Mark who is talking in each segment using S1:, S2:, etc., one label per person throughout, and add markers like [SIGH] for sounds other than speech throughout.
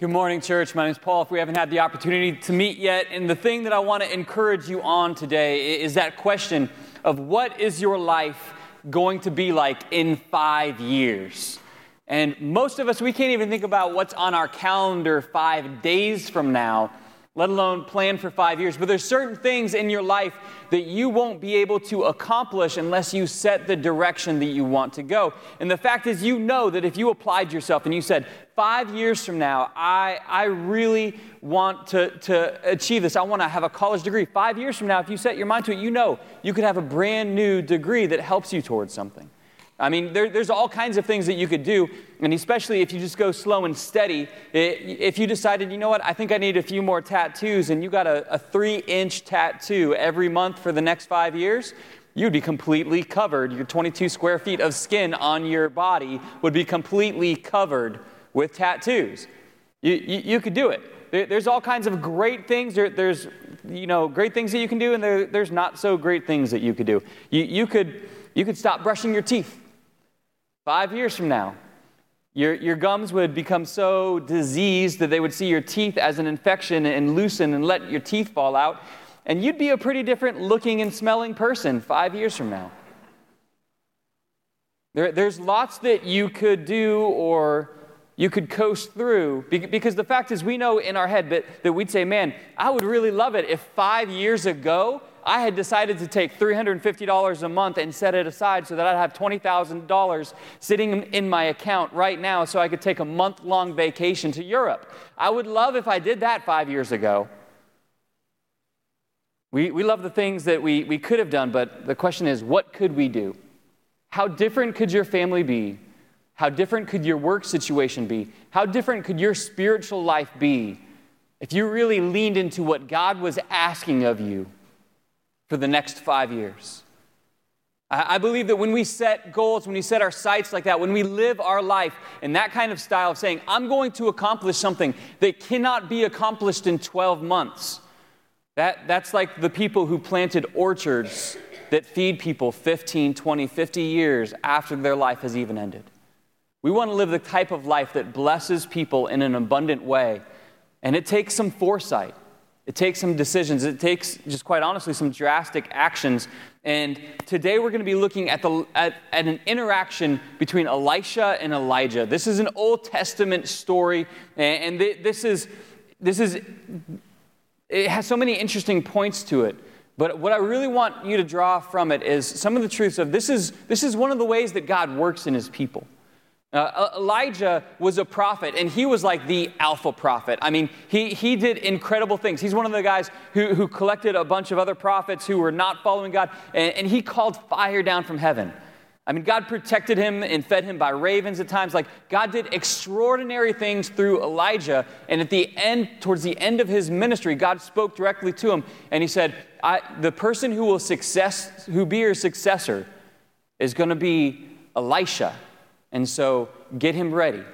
S1: Good morning, church. My name is Paul. If we haven't had the opportunity to meet yet, and the thing that I want to encourage you on today is that question of what is your life going to be like in five years? And most of us, we can't even think about what's on our calendar five days from now let alone plan for five years. But there's certain things in your life that you won't be able to accomplish unless you set the direction that you want to go. And the fact is, you know that if you applied yourself and you said, five years from now, I, I really want to, to achieve this, I want to have a college degree. Five years from now, if you set your mind to it, you know you could have a brand new degree that helps you towards something. I mean, there, there's all kinds of things that you could do, and especially if you just go slow and steady. If you decided, you know what, I think I need a few more tattoos, and you got a, a three inch tattoo every month for the next five years, you'd be completely covered. Your 22 square feet of skin on your body would be completely covered with tattoos. You, you, you could do it. There, there's all kinds of great things. There, there's you know, great things that you can do, and there, there's not so great things that you could do. You, you, could, you could stop brushing your teeth Five years from now, your, your gums would become so diseased that they would see your teeth as an infection and loosen and let your teeth fall out. And you'd be a pretty different looking and smelling person five years from now. There, there's lots that you could do or you could coast through because the fact is, we know in our head that, that we'd say, man, I would really love it if five years ago I had decided to take $350 a month and set it aside so that I'd have $20,000 sitting in my account right now so I could take a month long vacation to Europe. I would love if I did that five years ago. We, we love the things that we, we could have done, but the question is, what could we do? How different could your family be? How different could your work situation be? How different could your spiritual life be if you really leaned into what God was asking of you? for the next five years. I believe that when we set goals, when we set our sights like that, when we live our life in that kind of style of saying, I'm going to accomplish something that cannot be accomplished in 12 months, that, that's like the people who planted orchards that feed people 15, 20, 50 years after their life has even ended. We want to live the type of life that blesses people in an abundant way, and it takes some foresight. It takes some decisions. It takes, just quite honestly, some drastic actions. And today we're going to be looking at, the, at, at, an interaction between Elisha and Elijah. This is an Old Testament story, and this is, this is, it has so many interesting points to it. But what I really want you to draw from it is some of the truths of this is, this is one of the ways that God works in his people. Uh, Elijah was a prophet, and he was like the alpha prophet. I mean, he, he did incredible things. He's one of the guys who, who collected a bunch of other prophets who were not following God, and, and he called fire down from heaven. I mean, God protected him and fed him by ravens at times. Like, God did extraordinary things through Elijah. And at the end, towards the end of his ministry, God spoke directly to him. And he said, The person who will success, who be your successor is going to be Elisha. And so get him ready.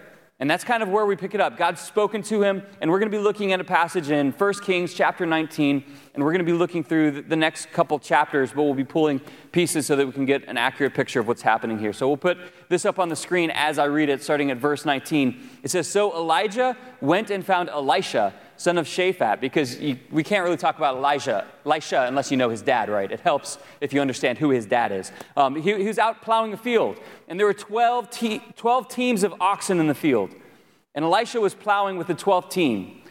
S1: And that's kind of where we pick it up. God's spoken to him, and we're going to be looking at a passage in 1 Kings chapter 19, and we're going to be looking through the next couple chapters, but we'll be pulling pieces so that we can get an accurate picture of what's happening here. So we'll put this up on the screen as I read it, starting at verse 19. It says So Elijah went and found Elisha son of Shaphat, because you, we can't really talk about Elijah, Elisha unless you know his dad, right? It helps if you understand who his dad is. Um, he, he, was out plowing a field, and there were 12, te- 12 teams of oxen in the field. And Elisha was plowing with the 12th team.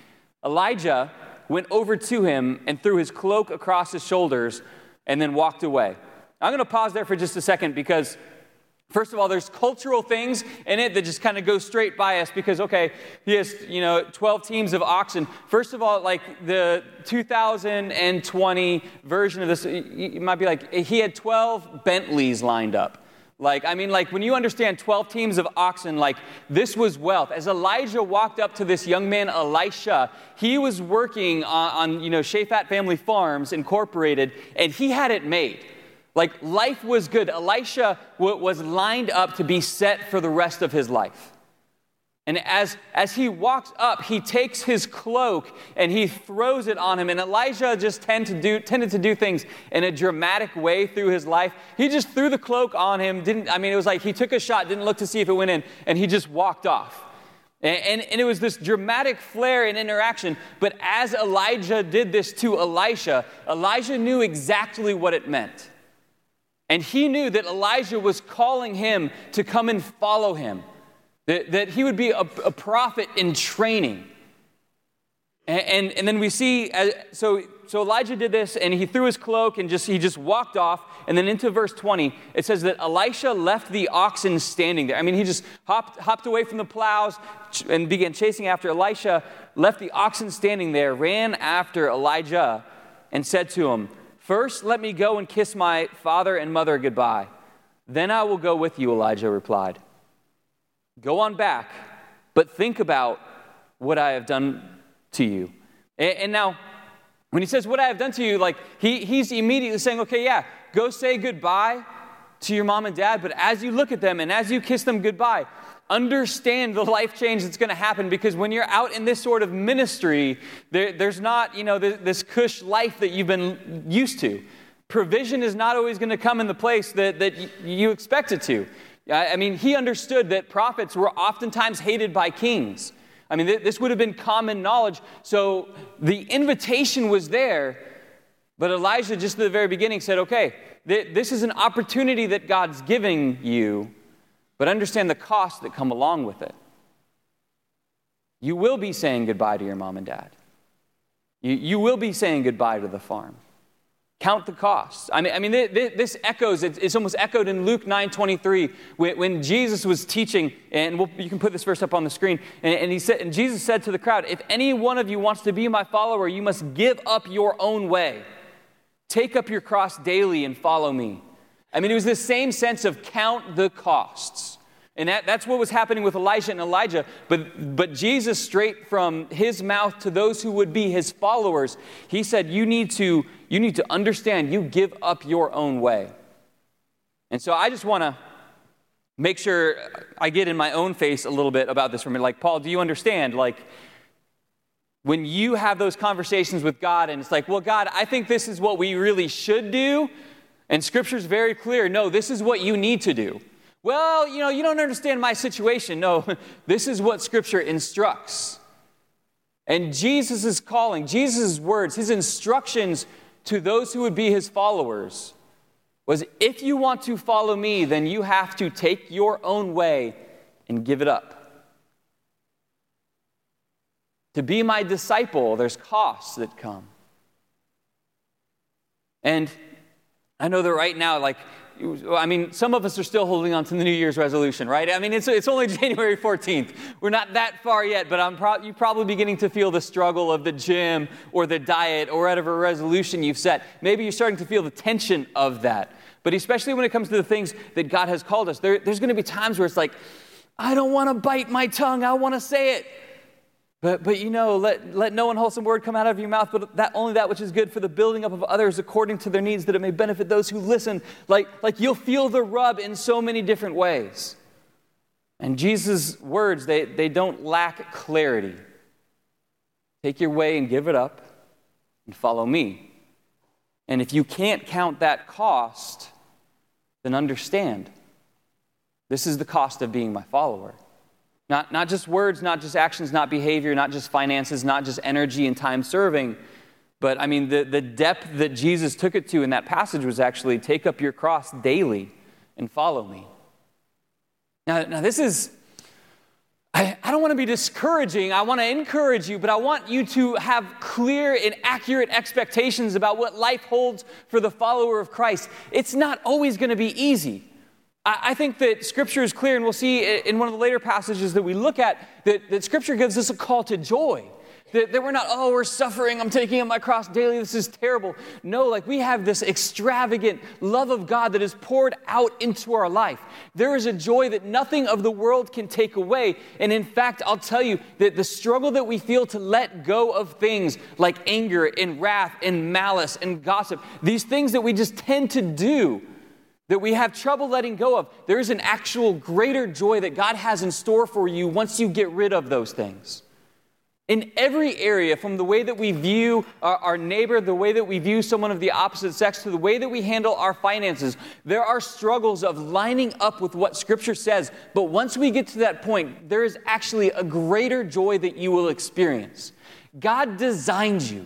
S1: Elijah went over to him and threw his cloak across his shoulders and then walked away. I'm going to pause there for just a second because First of all, there's cultural things in it that just kind of go straight by us because, okay, he has, you know, 12 teams of oxen. First of all, like the 2020 version of this, you might be like, he had 12 Bentleys lined up. Like, I mean, like when you understand 12 teams of oxen, like this was wealth. As Elijah walked up to this young man, Elisha, he was working on, on you know, Shaphat Family Farms Incorporated, and he had it made. Like life was good. Elisha was lined up to be set for the rest of his life. And as, as he walks up, he takes his cloak and he throws it on him. And Elijah just tend to do, tended to do things in a dramatic way through his life. He just threw the cloak on him. Didn't, I mean, it was like he took a shot, didn't look to see if it went in, and he just walked off. And, and, it was this dramatic flair in interaction. But as Elijah did this to Elisha, Elijah knew exactly what it meant. And he knew that Elijah was calling him to come and follow him, that, that he would be a, a prophet in training. And, and, and then we see, uh, so, so Elijah did this and he threw his cloak and just, he just walked off. And then into verse 20, it says that Elisha left the oxen standing there. I mean, he just hopped, hopped away from the plows and began chasing after Elisha, left the oxen standing there, ran after Elijah, and said to him, First, let me go and kiss my father and mother goodbye. Then I will go with you, Elijah replied. Go on back, but think about what I have done to you. And, and now, when he says, What I have done to you, like he, he's immediately saying, Okay, yeah, go say goodbye to your mom and dad. But as you look at them and as you kiss them goodbye, understand the life change that's going to happen because when you're out in this sort of ministry, there, there's not, you know, this, this cush life that you've been used to. Provision is not always going to come in the place that, that you expect it to. I mean, he understood that prophets were oftentimes hated by kings. I mean, this would have been common knowledge. So the invitation was there, but Elijah, just at the very beginning, said, okay, this is an opportunity that God's giving you, but understand the costs that come along with it. You will be saying goodbye to your mom and dad. You, you will be saying goodbye to the farm. Count the costs. I mean, I mean this echoes, it's almost echoed in Luke 9 23 when, when Jesus was teaching, and we'll, you can put this verse up on the screen. And, and, he said, and Jesus said to the crowd, If any one of you wants to be my follower, you must give up your own way. Take up your cross daily and follow me. I mean, it was the same sense of count the costs. And that, that's what was happening with Elijah and Elijah. But, but Jesus, straight from his mouth to those who would be his followers, he said, you need, to, you need to understand, you give up your own way. And so I just want to make sure I get in my own face a little bit about this for me. Like, Paul, do you understand? Like, when you have those conversations with God and it's like, well, God, I think this is what we really should do. And scripture's very clear no, this is what you need to do. Well, you know, you don't understand my situation. No, [LAUGHS] this is what Scripture instructs. And Jesus' calling, Jesus' words, his instructions to those who would be his followers was if you want to follow me, then you have to take your own way and give it up. To be my disciple, there's costs that come. And I know that right now, like, I mean, some of us are still holding on to the New Year's resolution, right? I mean, it's, it's only [LAUGHS] January 14th. We're not that far yet, but I'm pro- you're probably beginning to feel the struggle of the gym or the diet or whatever resolution you've set. Maybe you're starting to feel the tension of that. But especially when it comes to the things that God has called us, there, there's going to be times where it's like, I don't want to bite my tongue, I want to say it. But, but you know, let, let no unwholesome word come out of your mouth, but that, only that which is good for the building up of others according to their needs, that it may benefit those who listen. Like, like you'll feel the rub in so many different ways. And Jesus' words, they, they don't lack clarity. Take your way and give it up and follow me. And if you can't count that cost, then understand this is the cost of being my follower. Not, not just words, not just actions, not behavior, not just finances, not just energy and time serving. But I mean, the, the depth that Jesus took it to in that passage was actually take up your cross daily and follow me. Now, now this is, I, I don't want to be discouraging. I want to encourage you, but I want you to have clear and accurate expectations about what life holds for the follower of Christ. It's not always going to be easy. I think that Scripture is clear, and we'll see in one of the later passages that we look at that, that Scripture gives us a call to joy. That, that, we're not, oh, we're suffering, I'm taking up my cross daily, this is terrible. No, like we have this extravagant love of God that is poured out into our life. There is a joy that nothing of the world can take away. And in fact, I'll tell you that the struggle that we feel to let go of things like anger and wrath and malice and gossip, these things that we just tend to do that we have trouble letting go of, there is an actual greater joy that God has in store for you once you get rid of those things. In every area, from the way that we view our, neighbor, the way that we view someone of the opposite sex, to the way that we handle our finances, there are struggles of lining up with what Scripture says. But once we get to that point, there is actually a greater joy that you will experience. God designed you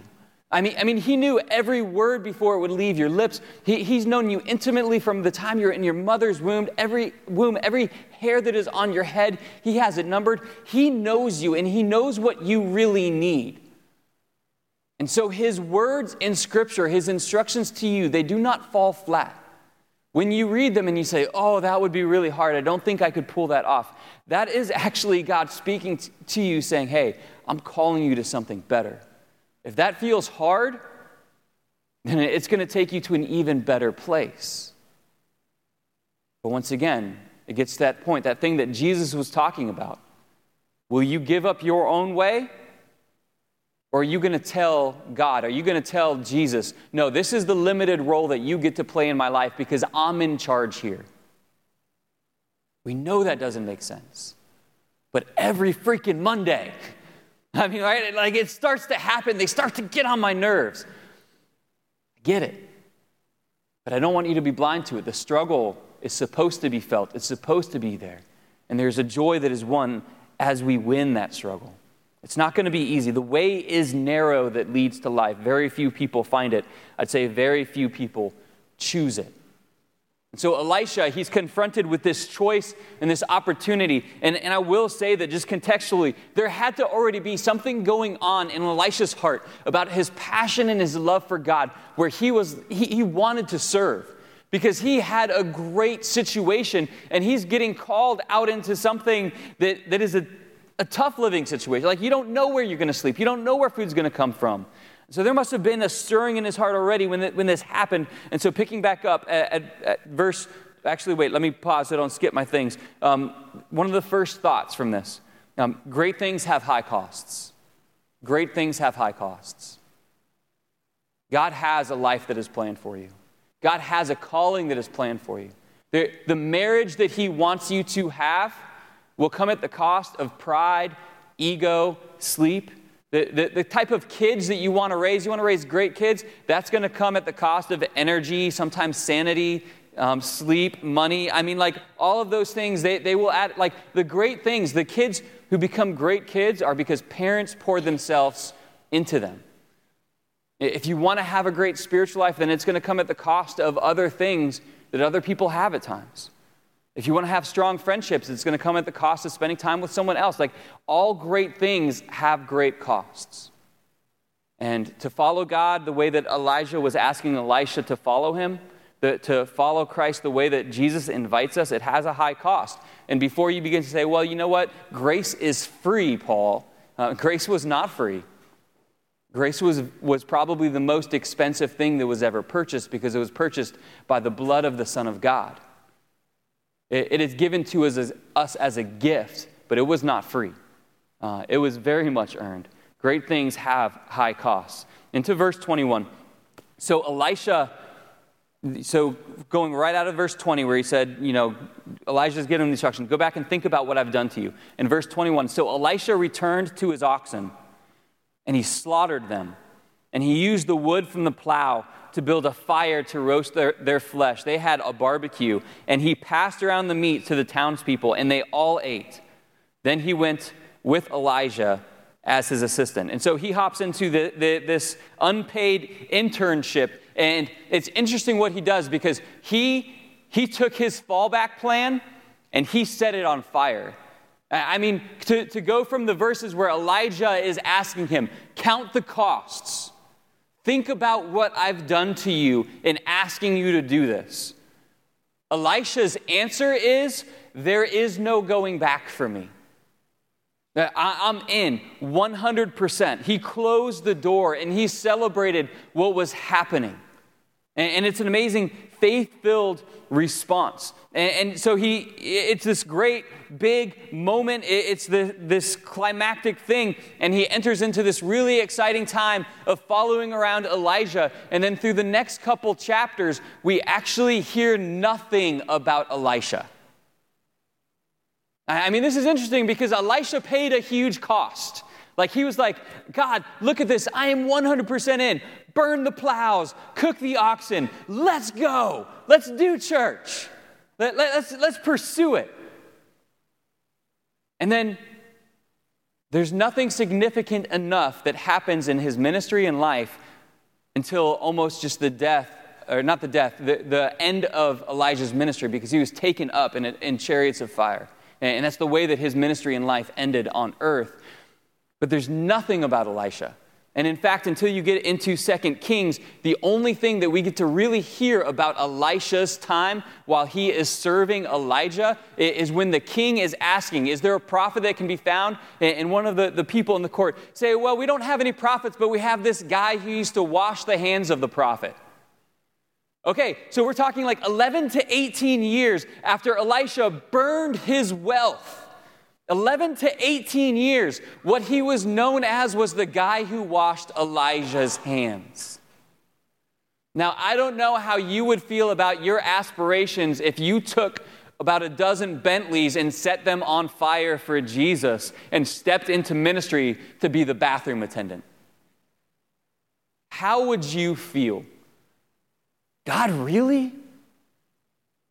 S1: I mean, I mean, he knew every word before it would leave your lips. He, he's known you intimately from the time you're in your mother's womb. Every womb, every hair that is on your head, he has it numbered. He knows you and he knows what you really need. And so his words in scripture, his instructions to you, they do not fall flat. When you read them and you say, "Oh, that would be really hard. I don't think I could pull that off." That is actually God speaking to you saying, "Hey, I'm calling you to something better." If that feels hard, then it's going to take you to an even better place. But once again, it gets to that point, that thing that Jesus was talking about. Will you give up your own way? Or are you going to tell God, are you going to tell Jesus, no, this is the limited role that you get to play in my life because I'm in charge here? We know that doesn't make sense. But every freaking Monday, [LAUGHS] I mean, right? Like it starts to happen. They start to get on my nerves. I get it. But I don't want you to be blind to it. The struggle is supposed to be felt, it's supposed to be there. And there's a joy that is won as we win that struggle. It's not going to be easy. The way is narrow that leads to life. Very few people find it. I'd say very few people choose it. So, Elisha, he's confronted with this choice and this opportunity. And, and I will say that just contextually, there had to already be something going on in Elisha's heart about his passion and his love for God, where he, was, he, he wanted to serve because he had a great situation and he's getting called out into something that, that is a, a tough living situation. Like, you don't know where you're going to sleep, you don't know where food's going to come from. So there must have been a stirring in his heart already when, when this happened. And so picking back up at, at, at verse, actually, wait, let me pause I don't skip my things. Um, one of the first thoughts from this um, great things have high costs. Great things have high costs. God has a life that is planned for you. God has a calling that is planned for you. The, the marriage that He wants you to have will come at the cost of pride, ego, sleep. The, the, the, type of kids that you want to raise, you want to raise great kids, that's going to come at the cost of energy, sometimes sanity, um, sleep, money. I mean, like all of those things, they, they will add, like the great things, the kids who become great kids are because parents poured themselves into them. If you want to have a great spiritual life, then it's going to come at the cost of other things that other people have at times. If you want to have strong friendships, it's going to come at the cost of spending time with someone else. Like all great things have great costs. And to follow God the way that Elijah was asking Elisha to follow him, the, to follow Christ the way that Jesus invites us, it has a high cost. And before you begin to say, well, you know what? Grace is free, Paul. Uh, grace was not free. Grace was, was probably the most expensive thing that was ever purchased because it was purchased by the blood of the Son of God. It, is given to us as, us as a gift, but it was not free. Uh, it was very much earned. Great things have high costs. Into verse 21. So Elisha, so going right out of verse 20, where he said, you know, Elijah's giving the instruction, go back and think about what I've done to you. In verse 21, so Elisha returned to his oxen, and he slaughtered them, and he used the wood from the plow to build a fire to roast their, their flesh. They had a barbecue, and he passed around the meat to the townspeople, and they all ate. Then he went with Elijah as his assistant. And so he hops into the, the, this unpaid internship, and it's interesting what he does because he, he took his fallback plan and he set it on fire. I mean, to, to go from the verses where Elijah is asking him, count the costs Think about what I've done to you in asking you to do this. Elisha's answer is there is no going back for me. Uh, I'm in 100%. He closed the door and he celebrated what was happening. And it's an amazing faith filled response. And, so he, it's this great big moment. It's the, this climactic thing. And he enters into this really exciting time of following around Elijah. And then through the next couple chapters, we actually hear nothing about Elisha. I mean, this is interesting because Elisha paid a huge cost. Like he was like, God, look at this. I am 100% in. Burn the plows, cook the oxen. Let's go. Let's do church. Let, let, let's, let's pursue it. And then there's nothing significant enough that happens in his ministry and life until almost just the death, or not the death, the, the end of Elijah's ministry because he was taken up in, in chariots of fire. And that's the way that his ministry and life ended on earth. But there's nothing about Elisha and in fact, until you get into Second Kings, the only thing that we get to really hear about Elisha's time while he is serving Elijah is when the king is asking, Is there a prophet that can be found? And one of the, the people in the court say, Well, we don't have any prophets, but we have this guy who used to wash the hands of the prophet. Okay, so we're talking like 11 to 18 years after Elisha burned his wealth 11 to 18 years, what he was known as was the guy who washed Elijah's hands. Now, I don't know how you would feel about your aspirations if you took about a dozen Bentleys and set them on fire for Jesus and stepped into ministry to be the bathroom attendant. How would you feel? God, really?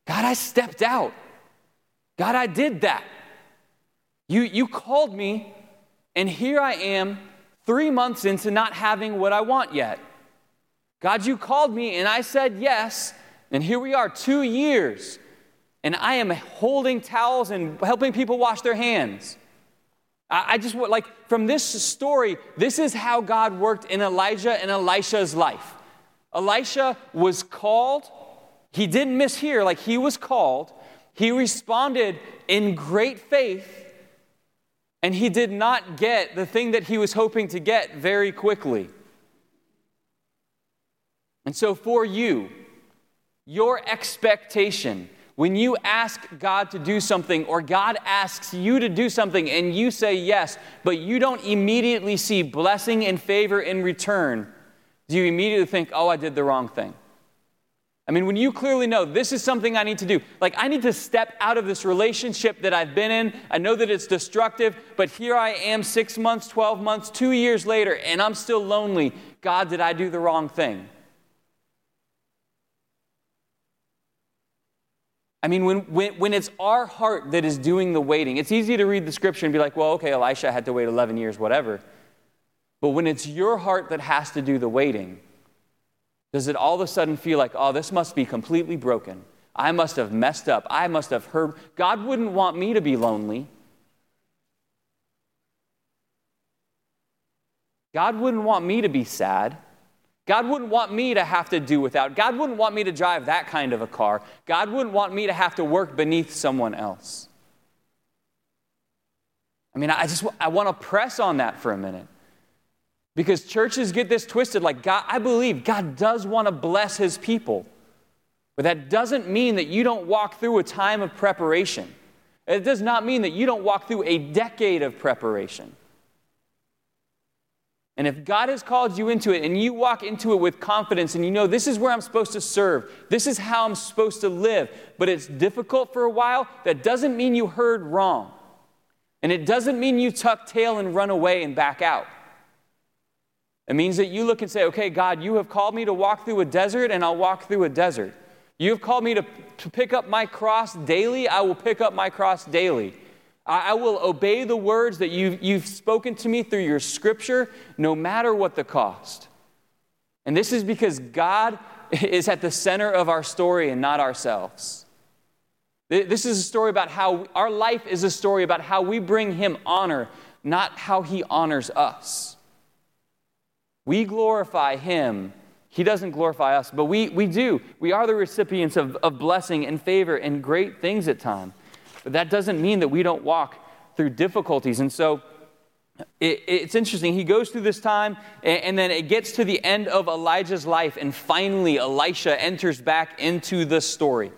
S1: God, I stepped out. God, I did that. You, you called me, and here I am, three months into not having what I want yet. God, you called me, and I said yes, and here we are, two years, and I am holding towels and helping people wash their hands. I, I just like from this story, this is how God worked in Elijah and Elisha's life. Elisha was called, he didn't mishear, like he was called. He responded in great faith and he did not get the thing that he was hoping to get very quickly. And so, for you, your expectation, when you ask God to do something or God asks you to do something and you say yes, but you don't immediately see blessing and favor in return, do you immediately think, oh, I did the wrong thing? I mean, when you clearly know this is something I need to do, like I need to step out of this relationship that I've been in. I know that it's destructive, but here I am six months, 12 months, two years later, and I'm still lonely. God, did I do the wrong thing? I mean, when, when, when it's our heart that is doing the waiting, it's easy to read the scripture and be like, well, okay, Elisha had to wait 11 years, whatever. But when it's your heart that has to do the waiting, does it all of a sudden feel like, oh, this must be completely broken? I must have messed up. I must have hurt. God wouldn't want me to be lonely. God wouldn't want me to be sad. God wouldn't want me to have to do without. God wouldn't want me to drive that kind of a car. God wouldn't want me to have to work beneath someone else. I mean, I just I want to press on that for a minute. Because churches get this twisted like God, I believe God does want to bless his people. But that doesn't mean that you don't walk through a time of preparation. It does not mean that you don't walk through a decade of preparation. And if God has called you into it and you walk into it with confidence and you know this is where I'm supposed to serve, this is how I'm supposed to live, but it's difficult for a while, that doesn't mean you heard wrong. And it doesn't mean you tuck tail and run away and back out. It means that you look and say, okay, God, you have called me to walk through a desert, and I'll walk through a desert. You have called me to, to pick up my cross daily, I will pick up my cross daily. I, I will obey the words that you've, you've spoken to me through your scripture, no matter what the cost. And this is because God [LAUGHS] is at the center of our story and not ourselves. This is a story about how our life is a story about how we bring Him honor, not how He honors us. We glorify him. He doesn't glorify us, but we, we do. We are the recipients of, of blessing and favor and great things at times. But that doesn't mean that we don't walk through difficulties. And so it, it's interesting. He goes through this time, and, and then it gets to the end of Elijah's life, and finally Elisha enters back into the story.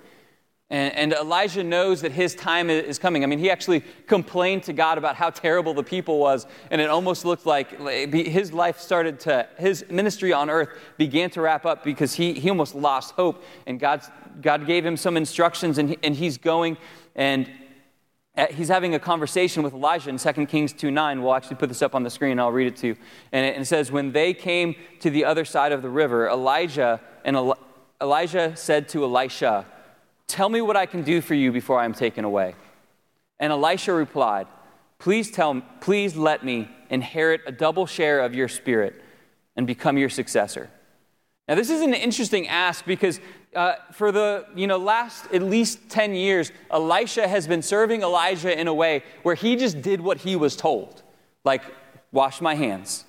S1: And, and, Elijah knows that his time is coming. I mean, he actually complained to God about how terrible the people was, and it almost looked like his life started to, his ministry on earth began to wrap up because he, he almost lost hope. And God's, God gave him some instructions, and, he, and he's going, and, uh, he's having a conversation with Elijah in 2 Kings 2 9. We'll actually put this up on the screen, and I'll read it to you. And it, and it says, When they came to the other side of the river, Elijah and Elijah said to Elisha, Tell me what I can do for you before I am taken away. And Elisha replied, Please tell please let me inherit a double share of your spirit and become your successor. Now, this is an interesting ask because uh, for the you know, last at least 10 years, Elisha has been serving Elijah in a way where he just did what he was told. Like, wash my hands.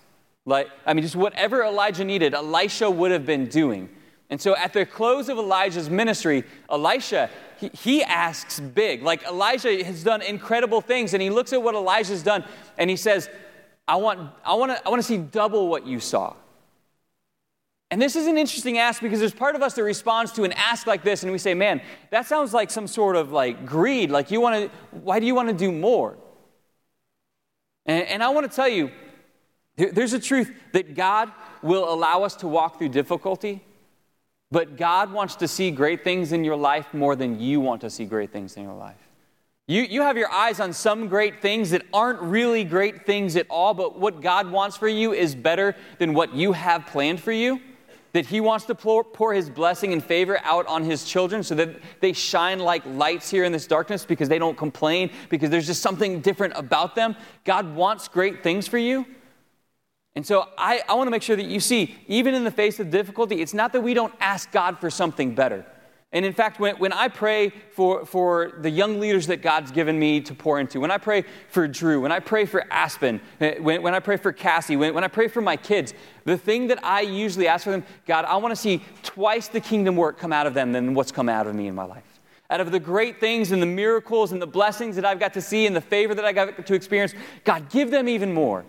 S1: Like, I mean, just whatever Elijah needed, Elisha would have been doing. And so at the close of Elijah's ministry, Elisha, he, he, asks big. Like Elijah has done incredible things, and he looks at what Elijah's done and he says, I want, I want to I want to see double what you saw. And this is an interesting ask because there's part of us that responds to an ask like this and we say, man, that sounds like some sort of like greed. Like you want to, why do you want to do more? And, and I want to tell you, there's a truth that God will allow us to walk through difficulty, but God wants to see great things in your life more than you want to see great things in your life. You, you have your eyes on some great things that aren't really great things at all, but what God wants for you is better than what you have planned for you that he wants to pour, pour, his blessing and favor out on his children so that they shine like lights here in this darkness because they don't complain, because there's just something different about them. God wants great things for you. And so I, I want to make sure that you see, even in the face of difficulty, it's not that we don't ask God for something better. And in fact, when, when I pray for, for the young leaders that God's given me to pour into, when I pray for Drew, when I pray for Aspen, eh, when, when I pray for Cassie, when, when I pray for my kids, the thing that I usually ask for them, God, I want to see twice the kingdom work come out of them than what's come out of me in my life. Out of the great things and the miracles and the blessings that I've got to see and the favor that I got to experience, God, give them even more.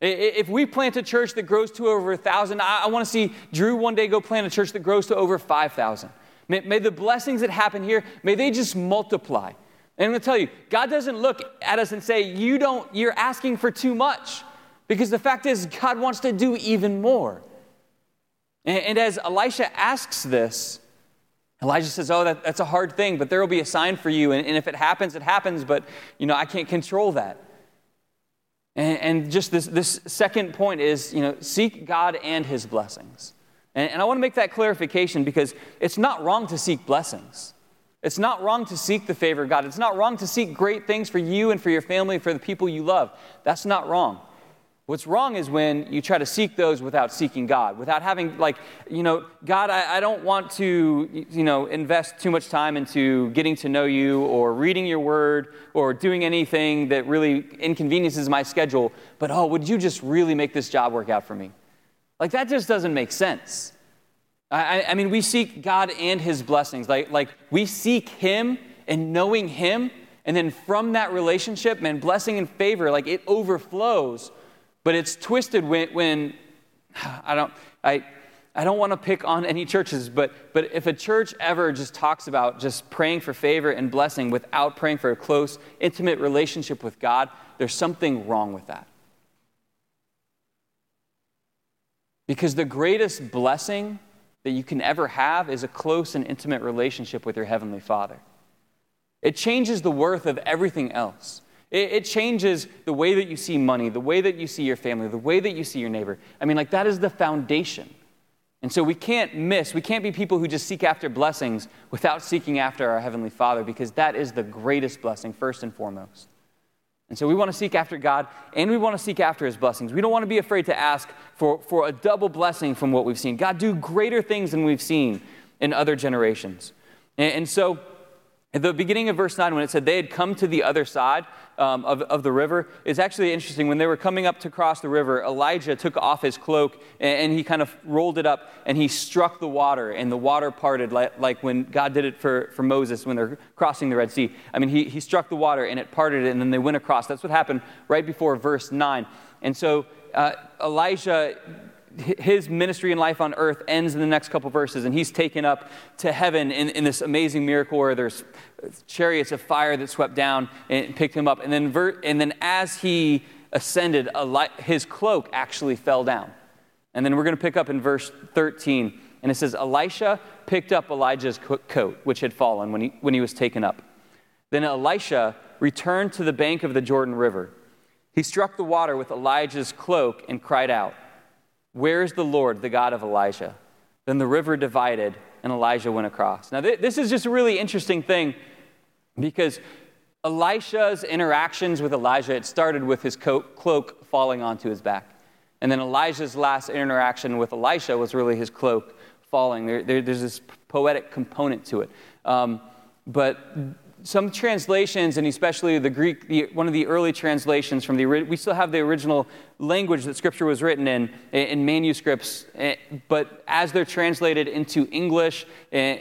S1: If we plant a church that grows to over a thousand, I, I want to see Drew one day go plant a church that grows to over 5,000. May, may the blessings that happen here, may they just multiply. And I'm going to tell you, God doesn't look at us and say, you don't, you're asking for too much. Because the fact is, God wants to do even more. And, and as Elisha asks this, Elijah says, Oh, that, that's a hard thing, but there will be a sign for you. And, and, if it happens, it happens, but you know, I can't control that. And, and just this, this second point is, you know, seek God and his blessings. And, and I want to make that clarification because it's not wrong to seek blessings. It's not wrong to seek the favor of God. It's not wrong to seek great things for you and for your family for the people you love. That's not wrong. What's wrong is when you try to seek those without seeking God, without having, like, you know, God, I, I, don't want to, you know, invest too much time into getting to know you or reading your word or doing anything that really inconveniences my schedule, but oh, would you just really make this job work out for me? Like, that just doesn't make sense. I, I mean, we seek God and His blessings. Like, like, we seek Him and knowing Him, and then from that relationship, man, blessing and favor, like, it overflows. But it's twisted when, when [SIGHS] I don't, I, I don't want to pick on any churches, but, but if a church ever just talks about just praying for favor and blessing without praying for a close, intimate relationship with God, there's something wrong with that. Because the greatest blessing that you can ever have is a close and intimate relationship with your Heavenly Father. It changes the worth of everything else. It, it, changes the way that you see money, the way that you see your family, the way that you see your neighbor. I mean, like, that is the foundation. And so we can't miss, we can't be people who just seek after blessings without seeking after our Heavenly Father because that is the greatest blessing, first and foremost. And so we want to seek after God and we want to seek after His blessings. We don't want to be afraid to ask for, for a double blessing from what we've seen. God, do greater things than we've seen in other generations. And, and so at the beginning of verse 9, when it said they had come to the other side um, of, of the river, it's actually interesting. When they were coming up to cross the river, Elijah took off his cloak and, and he kind of rolled it up and he struck the water, and the water parted like, like, when God did it for, for Moses when they're crossing the Red Sea. I mean, he, he struck the water and it parted, and then they went across. That's what happened right before verse 9. And so uh, Elijah his ministry and life on earth ends in the next couple verses, and he's taken up to heaven in, in this amazing miracle where there's chariots of fire that swept down and picked him up. And then, ver- and then as he ascended, his cloak actually fell down. And then we're going to pick up in verse 13, and it says, Elisha picked up Elijah's coat, which had fallen when he, when he was taken up. Then Elisha returned to the bank of the Jordan River. He struck the water with Elijah's cloak and cried out, Where is the Lord, the God of Elijah? Then the river divided, and Elijah went across. Now, th- this is just a really interesting thing because Elisha's interactions with Elijah, it started with his co- cloak falling onto his back. And then Elijah's last interaction with Elisha was really his cloak falling. There, there, there's this poetic component to it. Um, but some translations, and especially the Greek, the, one of the early translations from the, we still have the original language that Scripture was written in, in manuscripts, eh, but as they're translated into English, eh,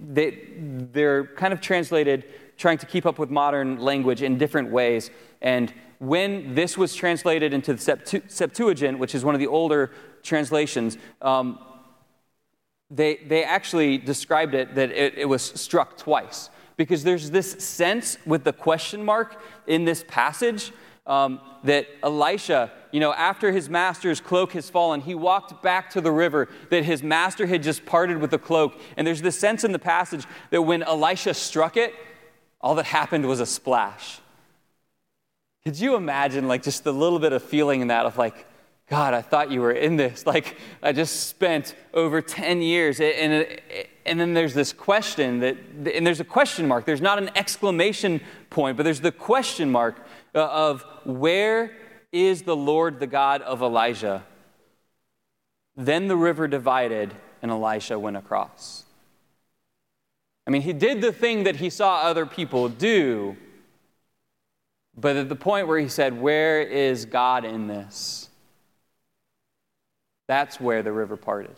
S1: they, they're kind of translated trying to keep up with modern language in different ways. And when this was translated into the Septuagint, which is one of the older translations, um, they, they actually described it that it, it was struck twice. Because there's this sense with the question mark in this passage um, that Elisha, you know, after his master's cloak has fallen, he walked back to the river that his master had just parted with the cloak. And there's this sense in the passage that when Elisha struck it, all that happened was a splash. Could you imagine, like, just a little bit of feeling in that of, like, God, I thought you were in this. [LAUGHS] Like, I just spent over 10 years. And, and then there's this question that, and there's a question mark. There's not an exclamation point, but there's the question mark uh, of where is the Lord, the God of Elijah? Then the river divided, and Elisha went across. I mean, he did the thing that he saw other people do, but at the point where he said, Where is God in this? That's where the river parted.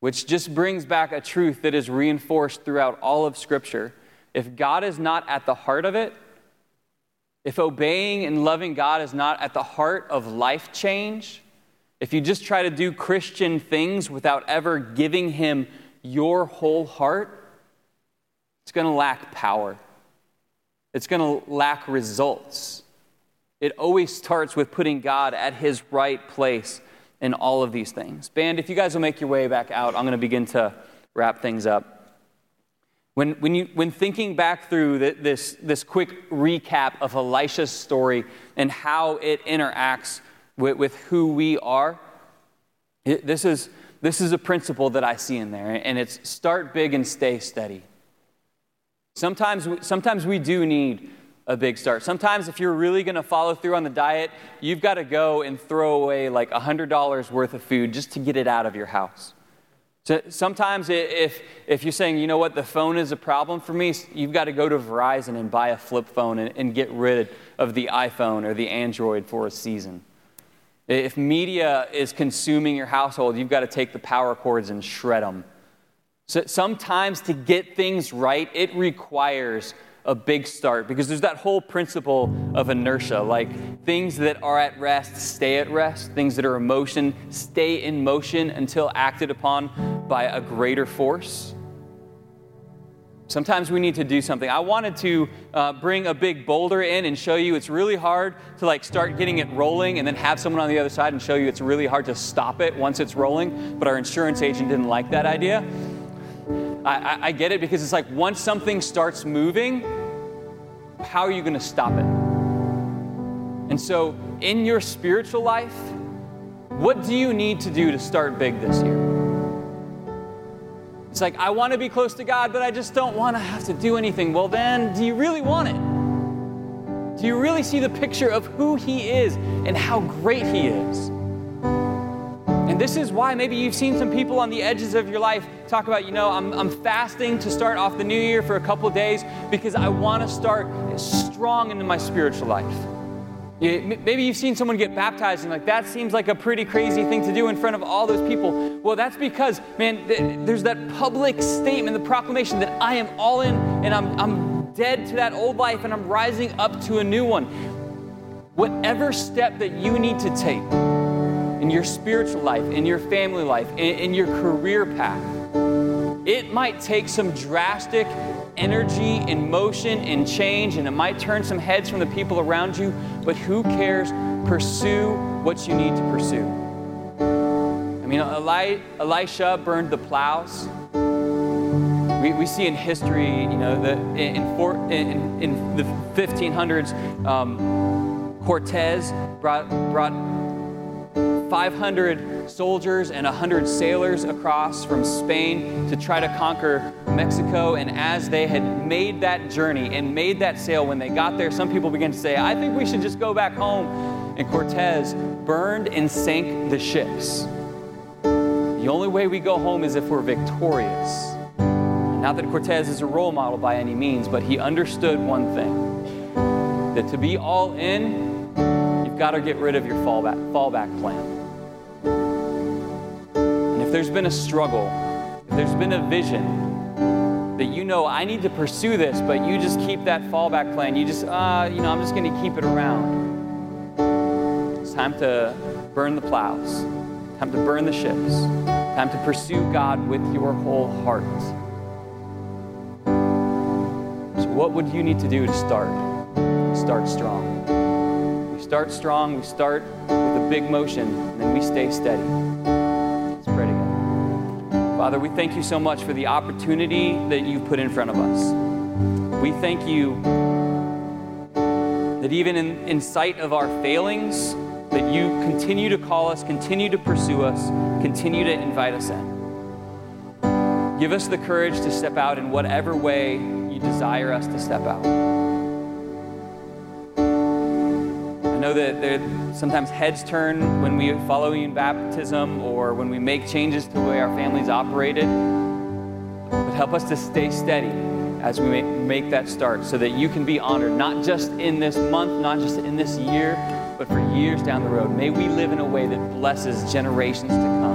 S1: Which just brings back a truth that is reinforced throughout all of Scripture. If God is not at the heart of it, if obeying and loving God is not at the heart of life change, if you just try to do Christian things without ever giving Him your whole heart, it's going to lack power. It's going to lack results. It always starts with putting God at his right place in all of these things. Band, if you guys will make your way back out, I'm going to begin to wrap things up. When, when, you, when thinking back through the, this, this quick recap of Elisha's story and how it interacts with, with who we are, it, this, is, this is a principle that I see in there, and it's start big and stay steady. Sometimes, sometimes we do need a big start. Sometimes, if you're really going to follow through on the diet, you've got to go and throw away like $100 worth of food just to get it out of your house. So sometimes, if, if you're saying, you know what, the phone is a problem for me, you've got to go to Verizon and buy a flip phone and, and get rid of the iPhone or the Android for a season. If media is consuming your household, you've got to take the power cords and shred them. So sometimes, to get things right, it requires a big start because there's that whole principle of inertia like things that are at rest stay at rest, things that are in motion stay in motion until acted upon by a greater force. Sometimes we need to do something. I wanted to uh, bring a big boulder in and show you it's really hard to like start getting it rolling and then have someone on the other side and show you it's really hard to stop it once it's rolling. But our insurance agent didn't like that idea. I, I, I get it because it's like once something starts moving, how are you going to stop it? And so, in your spiritual life, what do you need to do to start big this year? It's like, I want to be close to God, but I just don't want to have to do anything. Well, then, do you really want it? Do you really see the picture of who He is and how great He is? And this is why maybe you've seen some people on the edges of your life talk about, you know, I'm, I'm fasting to start off the new year for a couple days because I want to start strong into my spiritual life. Maybe you've seen someone get baptized and like that seems like a pretty crazy thing to do in front of all those people. Well, that's because, man, there's that public statement, the proclamation that I am all in and I'm, I'm dead to that old life and I'm rising up to a new one. Whatever step that you need to take in your spiritual life, in your family life, in, in your career path. It might take some drastic energy and motion and change, and it might turn some heads from the people around you, but who cares? Pursue what you need to pursue. I mean, Eli- Elisha burned the plows. We, we see in history, you know, in, in, in, in the 1500s, um, Cortez brought, brought 500 soldiers and 100 sailors across from Spain to try to conquer Mexico. And as they had made that journey and made that sail, when they got there, some people began to say, I think we should just go back home. And Cortez burned and sank the ships. The only way we go home is if we're victorious. Not that Cortez is a role model by any means, but he understood one thing that to be all in, you've got to get rid of your fallback, fallback plan if there's been a struggle, if there's been a vision that you know I need to pursue this, but you just keep that fallback plan, you just, uh, you know, I'm just going to keep it around. It's time to burn the plows, time to burn the ships, time to pursue God with your whole heart. So, what would you need to do to start? Start strong. We start strong, we start with a big motion, and then we stay steady. Father, we thank you so much for the opportunity that you've put in front of us. We thank you that even in, in sight of our failings, that you continue to call us, continue to pursue us, continue to invite us in. Give us the courage to step out in whatever way you desire us to step out. Know that there sometimes heads turn when we follow you in baptism or when we make changes to the way our families operated. But help us to stay steady as we make that start so that you can be honored, not just in this month, not just in this year, but for years down the road. May we live in a way that blesses generations to come.